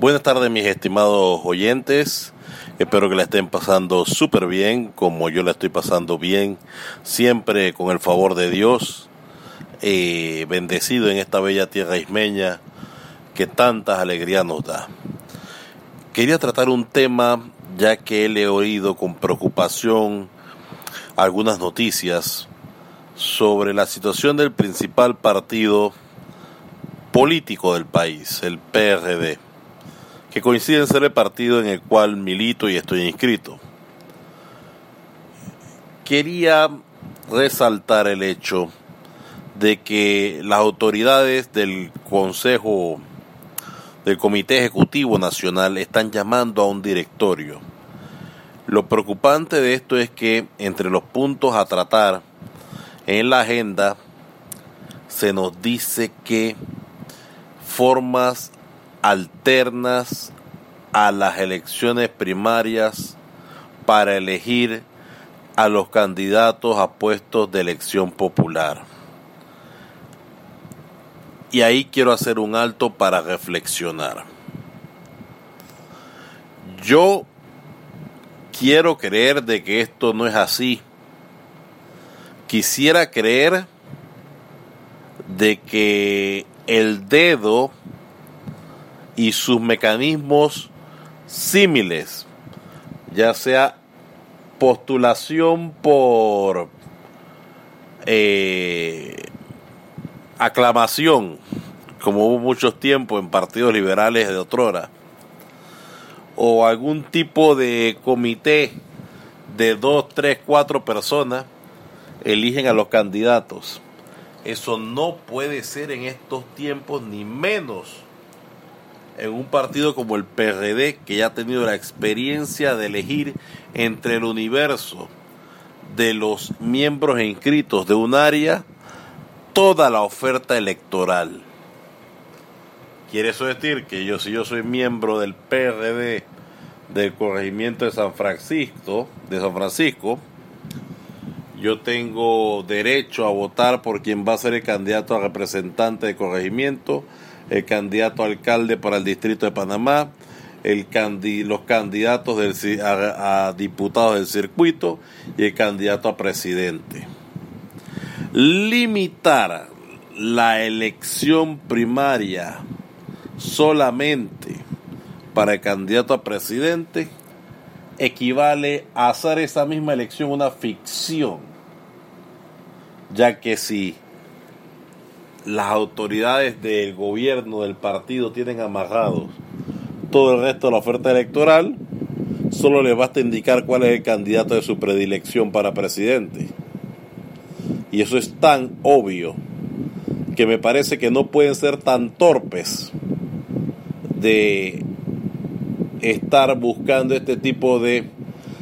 Buenas tardes mis estimados oyentes, espero que la estén pasando súper bien, como yo la estoy pasando bien, siempre con el favor de Dios, eh, bendecido en esta bella tierra ismeña que tantas alegrías nos da. Quería tratar un tema ya que he oído con preocupación algunas noticias sobre la situación del principal partido político del país, el PRD que coincide en ser el partido en el cual milito y estoy inscrito. Quería resaltar el hecho de que las autoridades del Consejo del Comité Ejecutivo Nacional están llamando a un directorio. Lo preocupante de esto es que entre los puntos a tratar en la agenda se nos dice que formas alternas a las elecciones primarias para elegir a los candidatos a puestos de elección popular. Y ahí quiero hacer un alto para reflexionar. Yo quiero creer de que esto no es así. Quisiera creer de que el dedo y sus mecanismos símiles, ya sea postulación por eh, aclamación, como hubo muchos tiempos en partidos liberales de otrora, o algún tipo de comité de dos, tres, cuatro personas eligen a los candidatos. Eso no puede ser en estos tiempos, ni menos en un partido como el PRD, que ya ha tenido la experiencia de elegir entre el universo de los miembros inscritos de un área toda la oferta electoral. Quiere eso decir que yo, si yo soy miembro del PRD del corregimiento de San Francisco, de San Francisco, yo tengo derecho a votar por quien va a ser el candidato a representante de corregimiento, el candidato a alcalde para el distrito de Panamá, los candidatos del, a, diputados del circuito y el candidato a presidente. Limitar la elección primaria solamente para el candidato a presidente equivale a hacer esa misma elección una ficción, ya que si las autoridades del gobierno, del partido, tienen amarrados todo el resto de la oferta electoral, solo les basta indicar cuál es el candidato de su predilección para presidente. Y eso es tan obvio que me parece que no pueden ser tan torpes de estar buscando este tipo de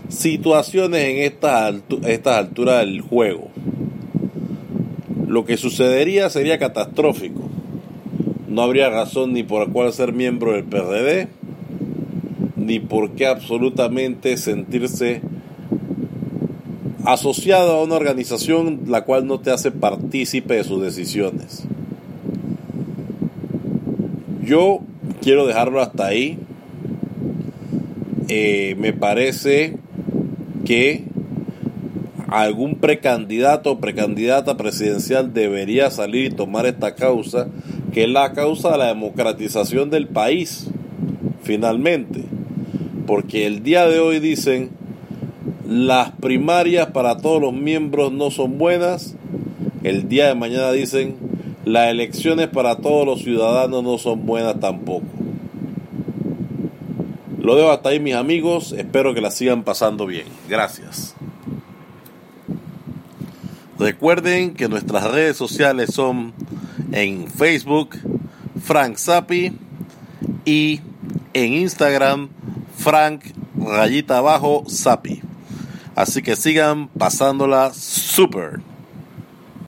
situaciones en estas, estas alturas del juego lo que sucedería sería catastrófico. No habría razón ni por cuál ser miembro del PRD, ni por qué absolutamente sentirse asociado a una organización la cual no te hace partícipe de sus decisiones. Yo quiero dejarlo hasta ahí. Eh, me parece que algún precandidato o precandidata presidencial debería salir y tomar esta causa, que es la causa de la democratización del país, finalmente. Porque el día de hoy dicen, las primarias para todos los miembros no son buenas, el día de mañana dicen, las elecciones para todos los ciudadanos no son buenas tampoco. Lo dejo hasta ahí mis amigos, espero que la sigan pasando bien. Gracias. Recuerden que nuestras redes sociales son en Facebook Frank Zappi y en Instagram Frank rayita abajo Zappi. Así que sigan pasándola super.